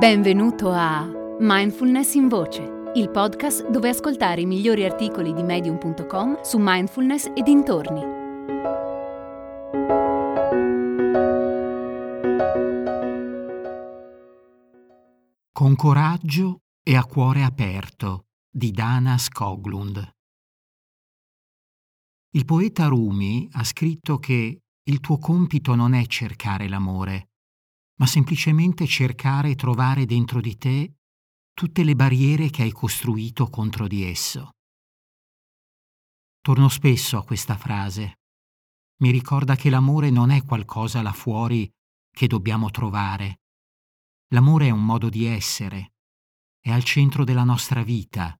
Benvenuto a Mindfulness in Voce, il podcast dove ascoltare i migliori articoli di medium.com su mindfulness e dintorni. Con coraggio e a cuore aperto di Dana Skoglund. Il poeta Rumi ha scritto che il tuo compito non è cercare l'amore, ma semplicemente cercare e trovare dentro di te tutte le barriere che hai costruito contro di esso. Torno spesso a questa frase. Mi ricorda che l'amore non è qualcosa là fuori che dobbiamo trovare. L'amore è un modo di essere, è al centro della nostra vita,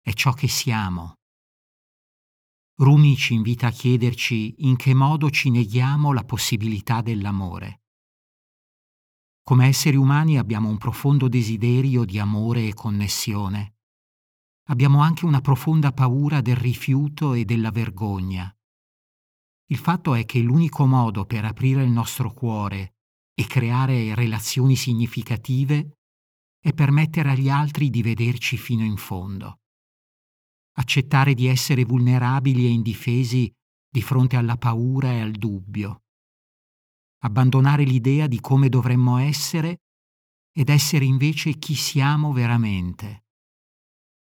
è ciò che siamo. Rumi ci invita a chiederci in che modo ci neghiamo la possibilità dell'amore. Come esseri umani abbiamo un profondo desiderio di amore e connessione. Abbiamo anche una profonda paura del rifiuto e della vergogna. Il fatto è che l'unico modo per aprire il nostro cuore e creare relazioni significative è permettere agli altri di vederci fino in fondo. Accettare di essere vulnerabili e indifesi di fronte alla paura e al dubbio abbandonare l'idea di come dovremmo essere ed essere invece chi siamo veramente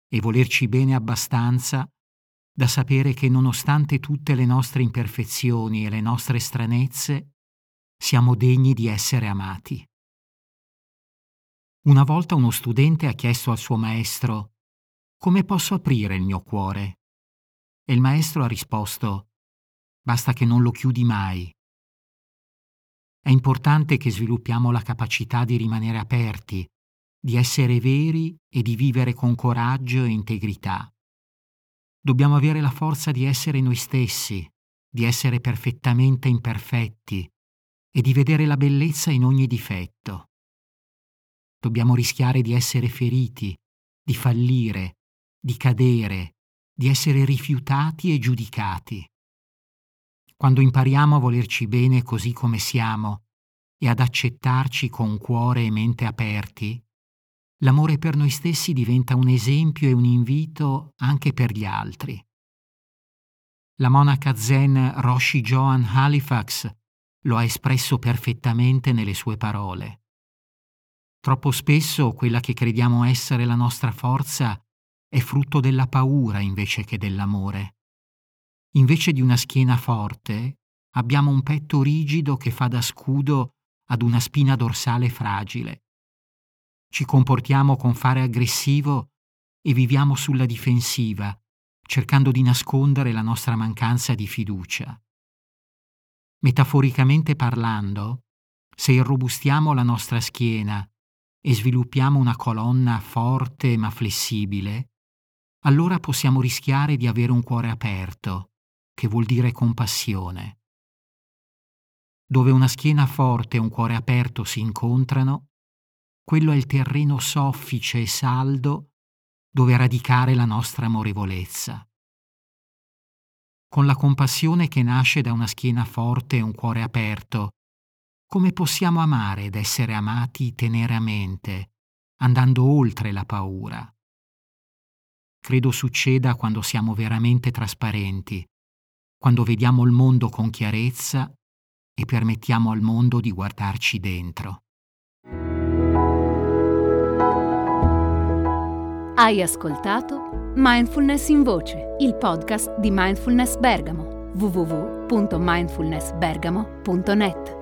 e volerci bene abbastanza da sapere che nonostante tutte le nostre imperfezioni e le nostre stranezze, siamo degni di essere amati. Una volta uno studente ha chiesto al suo maestro come posso aprire il mio cuore? E il maestro ha risposto basta che non lo chiudi mai è importante che sviluppiamo la capacità di rimanere aperti, di essere veri e di vivere con coraggio e integrità. Dobbiamo avere la forza di essere noi stessi, di essere perfettamente imperfetti e di vedere la bellezza in ogni difetto. Dobbiamo rischiare di essere feriti, di fallire, di cadere, di essere rifiutati e giudicati. Quando impariamo a volerci bene così come siamo e ad accettarci con cuore e mente aperti, l'amore per noi stessi diventa un esempio e un invito anche per gli altri. La monaca zen Roshi Joan Halifax lo ha espresso perfettamente nelle sue parole. Troppo spesso quella che crediamo essere la nostra forza è frutto della paura invece che dell'amore. Invece di una schiena forte, abbiamo un petto rigido che fa da scudo ad una spina dorsale fragile. Ci comportiamo con fare aggressivo e viviamo sulla difensiva, cercando di nascondere la nostra mancanza di fiducia. Metaforicamente parlando, se irrobustiamo la nostra schiena e sviluppiamo una colonna forte ma flessibile, allora possiamo rischiare di avere un cuore aperto che vuol dire compassione. Dove una schiena forte e un cuore aperto si incontrano, quello è il terreno soffice e saldo dove radicare la nostra amorevolezza. Con la compassione che nasce da una schiena forte e un cuore aperto, come possiamo amare ed essere amati teneramente, andando oltre la paura? Credo succeda quando siamo veramente trasparenti, quando vediamo il mondo con chiarezza e permettiamo al mondo di guardarci dentro. Hai ascoltato Mindfulness in Voce, il podcast di Mindfulness Bergamo, www.mindfulnessbergamo.net.